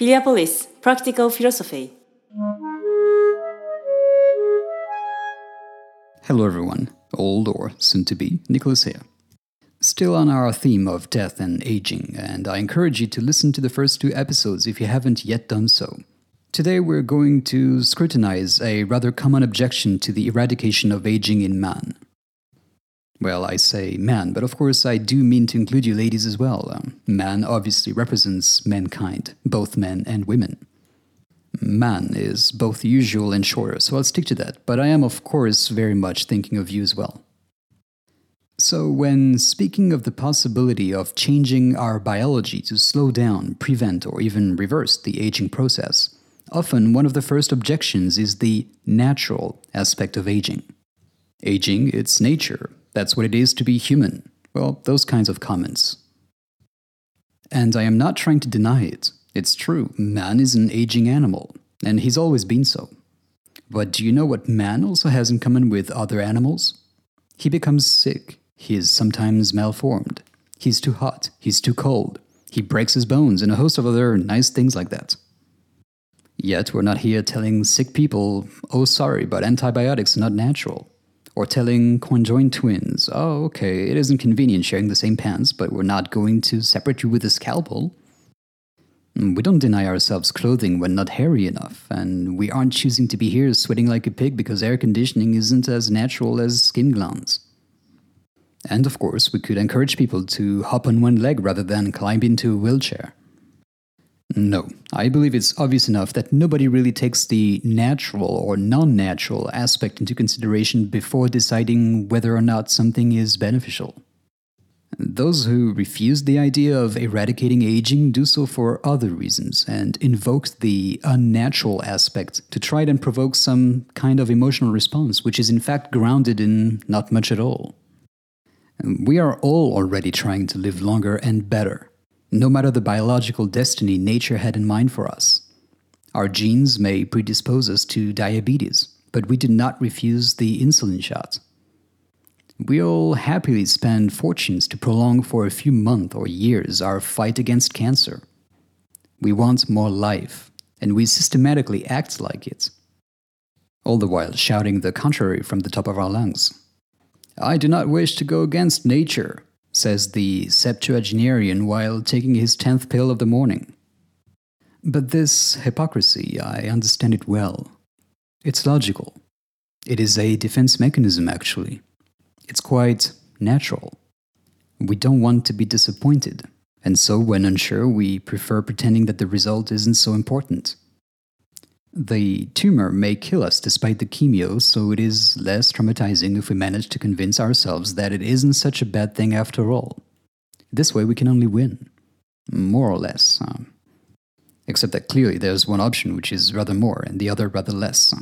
Philiopolis Practical Philosophy. Hello, everyone. Old or soon to be, Nicholas here. Still on our theme of death and aging, and I encourage you to listen to the first two episodes if you haven't yet done so. Today, we're going to scrutinize a rather common objection to the eradication of aging in man. Well, I say man, but of course I do mean to include you ladies as well. Um, man obviously represents mankind, both men and women. Man is both usual and shorter, so I'll stick to that, but I am, of course, very much thinking of you as well. So, when speaking of the possibility of changing our biology to slow down, prevent, or even reverse the aging process, often one of the first objections is the natural aspect of aging. Aging, its nature, that's what it is to be human. Well, those kinds of comments. And I am not trying to deny it. It's true, man is an aging animal, and he's always been so. But do you know what man also has in common with other animals? He becomes sick, he is sometimes malformed, he's too hot, he's too cold, he breaks his bones, and a host of other nice things like that. Yet we're not here telling sick people, oh, sorry, but antibiotics are not natural. Or telling conjoined twins, oh, okay, it isn't convenient sharing the same pants, but we're not going to separate you with a scalpel. Mm, we don't deny ourselves clothing when not hairy enough, and we aren't choosing to be here sweating like a pig because air conditioning isn't as natural as skin glands. And of course, we could encourage people to hop on one leg rather than climb into a wheelchair. No, I believe it's obvious enough that nobody really takes the natural or non natural aspect into consideration before deciding whether or not something is beneficial. Those who refuse the idea of eradicating aging do so for other reasons and invoke the unnatural aspect to try and provoke some kind of emotional response, which is in fact grounded in not much at all. We are all already trying to live longer and better no matter the biological destiny nature had in mind for us. Our genes may predispose us to diabetes, but we do not refuse the insulin shot. We'll happily spend fortunes to prolong for a few months or years our fight against cancer. We want more life, and we systematically act like it, all the while shouting the contrary from the top of our lungs. I do not wish to go against nature, says the septuagenarian while taking his tenth pill of the morning. But this hypocrisy, I understand it well. It's logical. It is a defense mechanism, actually. It's quite natural. We don't want to be disappointed, and so when unsure, we prefer pretending that the result isn't so important. The tumor may kill us despite the chemio, so it is less traumatizing if we manage to convince ourselves that it isn't such a bad thing after all. This way, we can only win. More or less. Uh, except that clearly there's one option which is rather more, and the other rather less.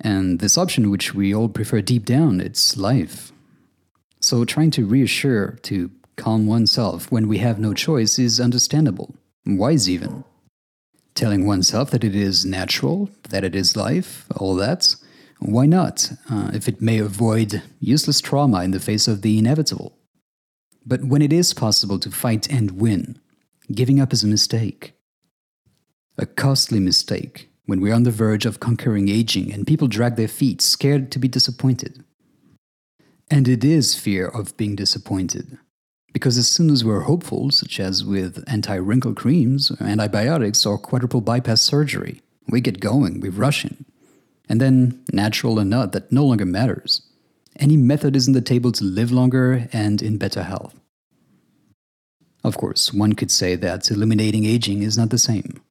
And this option, which we all prefer deep down, it's life. So trying to reassure, to calm oneself when we have no choice is understandable, wise even telling oneself that it is natural, that it is life, all that, why not, uh, if it may avoid useless trauma in the face of the inevitable? But when it is possible to fight and win, giving up is a mistake. A costly mistake when we're on the verge of conquering aging and people drag their feet, scared to be disappointed. And it is fear of being disappointed because as soon as we're hopeful, such as with anti wrinkle creams, antibiotics, or quadruple bypass surgery, we get going, we rush in. And then, natural or not, that no longer matters. Any method is on the table to live longer and in better health. Of course, one could say that eliminating aging is not the same.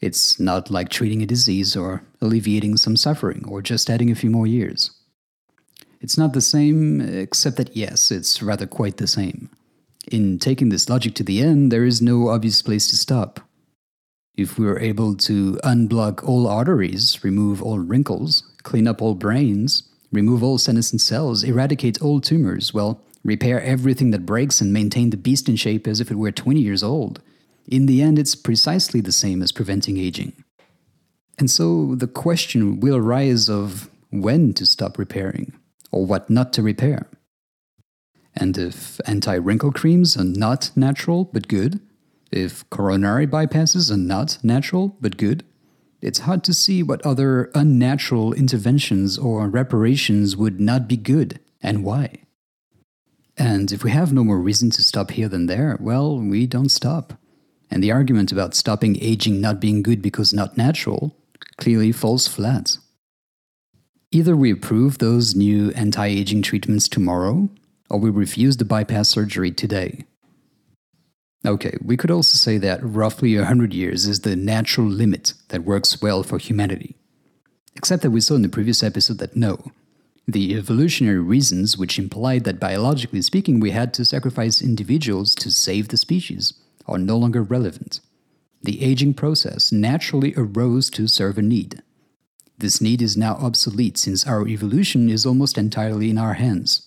It's not like treating a disease or alleviating some suffering or just adding a few more years. It's not the same, except that yes, it's rather quite the same. In taking this logic to the end, there is no obvious place to stop. If we are able to unblock all arteries, remove all wrinkles, clean up all brains, remove all senescent cells, eradicate all tumors, well, repair everything that breaks and maintain the beast in shape as if it were 20 years old, in the end, it's precisely the same as preventing aging. And so the question will arise of when to stop repairing, or what not to repair. And if anti wrinkle creams are not natural but good, If coronary bypasses are not natural but good, it's hard to see what other unnatural interventions or reparations would not be good and why. And if we have no more reason to stop here than there, well, we don't stop. And the argument about stopping aging not being good because not natural clearly falls flat. Either we approve those new anti aging treatments tomorrow, or we refuse the bypass surgery today. Okay, we could also say that roughly 100 years is the natural limit that works well for humanity. Except that we saw in the previous episode that no, the evolutionary reasons which implied that biologically speaking we had to sacrifice individuals to save the species are no longer relevant. The aging process naturally arose to serve a need. This need is now obsolete since our evolution is almost entirely in our hands.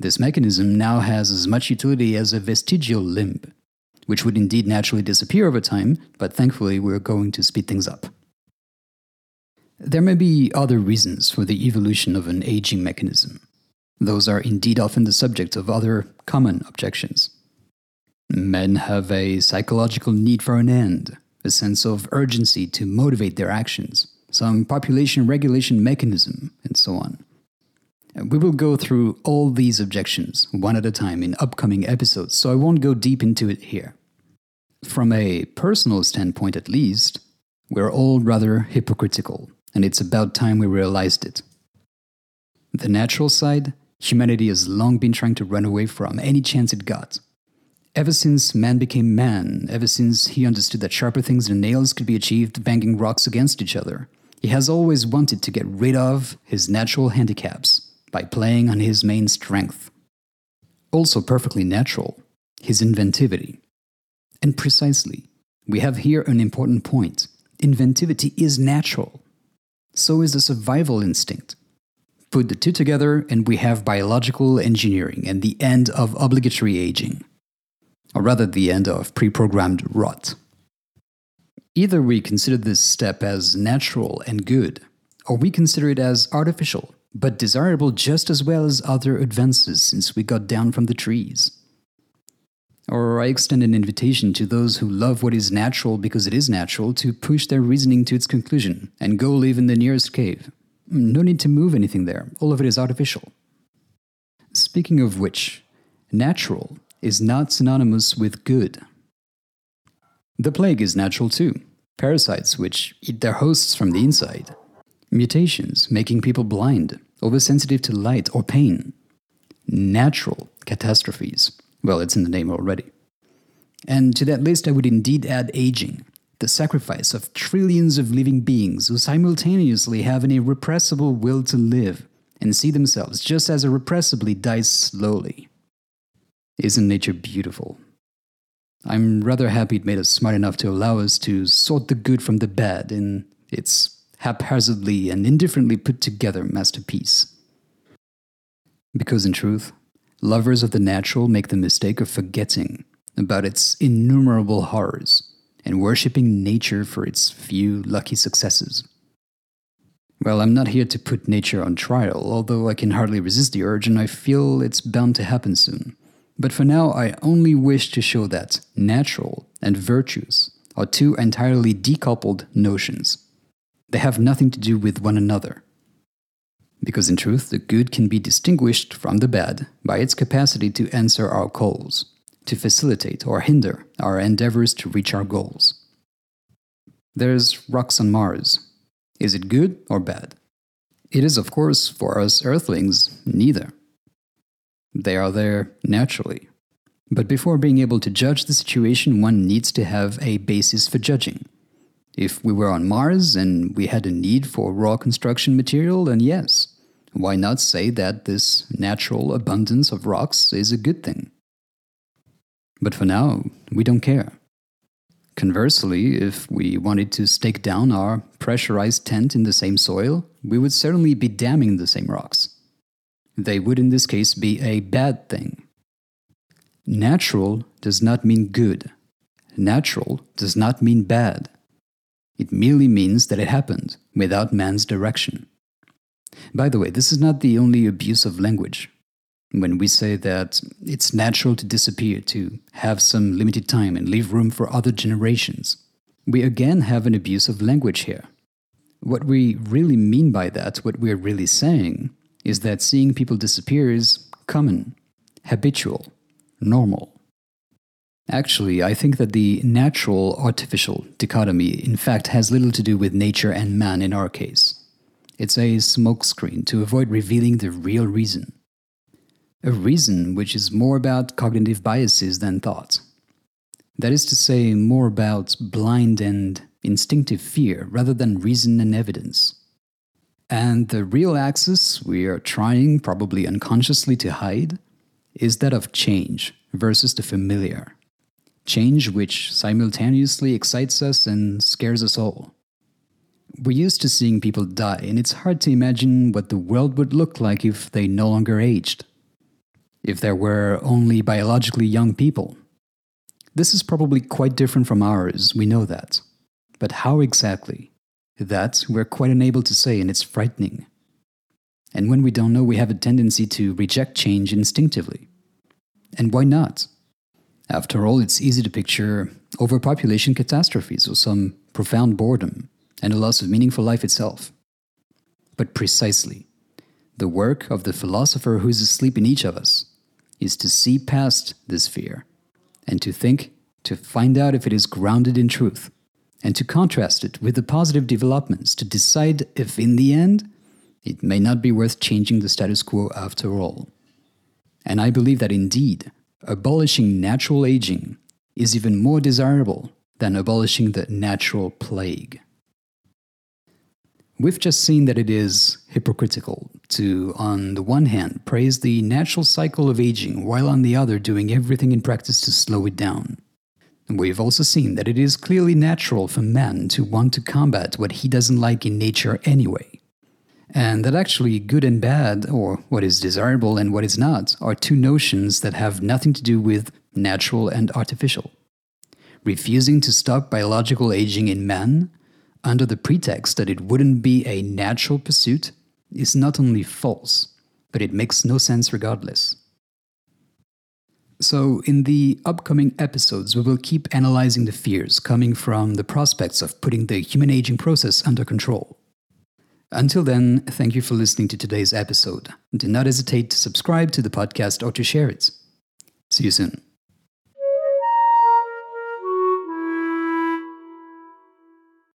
This mechanism now has as much utility as a vestigial limb which would indeed naturally disappear over time, but thankfully we're going to speed things up. There may be other reasons for the evolution of an aging mechanism. Those are indeed often the subject of other common objections. Men have a psychological need for an end, a sense of urgency to motivate their actions, some population regulation mechanism, and so on. We will go through all these objections one at a time in upcoming episodes, so I won't go deep into it here. From a personal standpoint, at least, we're all rather hypocritical, and it's about time we realized it. The natural side, humanity has long been trying to run away from any chance it got. Ever since man became man, ever since he understood that sharper things than nails could be achieved banging rocks against each other, he has always wanted to get rid of his natural handicaps by playing on his main strength. Also, perfectly natural, his inventivity. And precisely, we have here an important point. Inventivity is natural. So is the survival instinct. Put the two together, and we have biological engineering and the end of obligatory aging. Or rather, the end of pre programmed rot. Either we consider this step as natural and good, or we consider it as artificial, but desirable just as well as other advances since we got down from the trees. Or I extend an invitation to those who love what is natural because it is natural to push their reasoning to its conclusion and go live in the nearest cave. No need to move anything there, all of it is artificial. Speaking of which, natural is not synonymous with good. The plague is natural too parasites which eat their hosts from the inside, mutations making people blind, oversensitive to light or pain, natural catastrophes well, it's in the name already. And to that list, I would indeed add aging, the sacrifice of trillions of living beings who simultaneously have an irrepressible will to live and see themselves just as irrepressibly die slowly. Isn't nature beautiful? I'm rather happy it made us smart enough to allow us to sort the good from the bad in its haphazardly and indifferently put together masterpiece. Because in truth, lovers of the natural make the mistake of forgetting about its innumerable horrors and worshipping nature for its few lucky successes. Well, I'm not here to put nature on trial, although I can hardly resist the urge and I feel it's bound to happen soon. But for now, I only wish to show that natural and virtuous are two entirely decoupled notions. They have nothing to do with one another because in truth, the good can be distinguished from the bad by its capacity to answer our calls, to facilitate or hinder our endeavors to reach our goals. There's rocks on Mars. Is it good or bad? It is, of course, for us Earthlings, neither. They are there naturally. But before being able to judge the situation, one needs to have a basis for judging. If we were on Mars and we had a need for raw construction material, then yes, why not say that this natural abundance of rocks is a good thing? But for now, we don't care. Conversely, if we wanted to stake down our pressurized tent in the same soil, we would certainly be damning the same rocks. They would, in this case, be a bad thing. Natural does not mean good. Natural does not mean bad. It merely means that it happened without man's direction. By the way, this is not the only abuse of language. when we say that it's natural to disappear, to have some limited time and leave room for other generations, we again have an abuse of language here. What we really mean by that, what we're really saying, is that seeing people disappear is common, habitual, normal. Actually, I think that the natural artificial dichotomy, in fact, has little to do with nature and man in our case. It's a smokescreen to avoid revealing the real reason. A reason which is more about cognitive biases than thought. That is to say, more about blind and instinctive fear rather than reason and evidence. And the real axis we are trying, probably unconsciously, to hide is that of change versus the familiar. Change which simultaneously excites us and scares us all. We're used to seeing people die, and it's hard to imagine what the world would look like if they no longer aged. If there were only biologically young people. This is probably quite different from ours, we know that. But how exactly? That we're quite unable to say, and it's frightening. And when we don't know, we have a tendency to reject change instinctively. And why not? After all, it's easy to picture overpopulation catastrophes or some profound boredom and a loss of meaning for life itself. But precisely, the work of the philosopher who's asleep in each of us is to see past this fear and to think, to find out if it is grounded in truth, and to contrast it with the positive developments to decide if, in the end, it may not be worth changing the status quo after all. And I believe that indeed, abolishing natural aging is even more desirable than abolishing the natural plague. We've just seen that it is hypocritical to, on the one hand, praise the natural cycle of aging while on the other doing everything in practice to slow it down. We've also seen that it is clearly natural for man to want to combat what he doesn't like in nature anyway. And that actually good and bad, or what is desirable and what is not, are two notions that have nothing to do with natural and artificial. Refusing to stop biological aging in man under the pretext that it wouldn't be a natural pursuit is not only false, but it makes no sense regardless. So, in the upcoming episodes, we will keep analyzing the fears coming from the prospects of putting the human aging process under control. Until then, thank you for listening to today's episode. Do not hesitate to subscribe to the podcast or to share it. See you soon.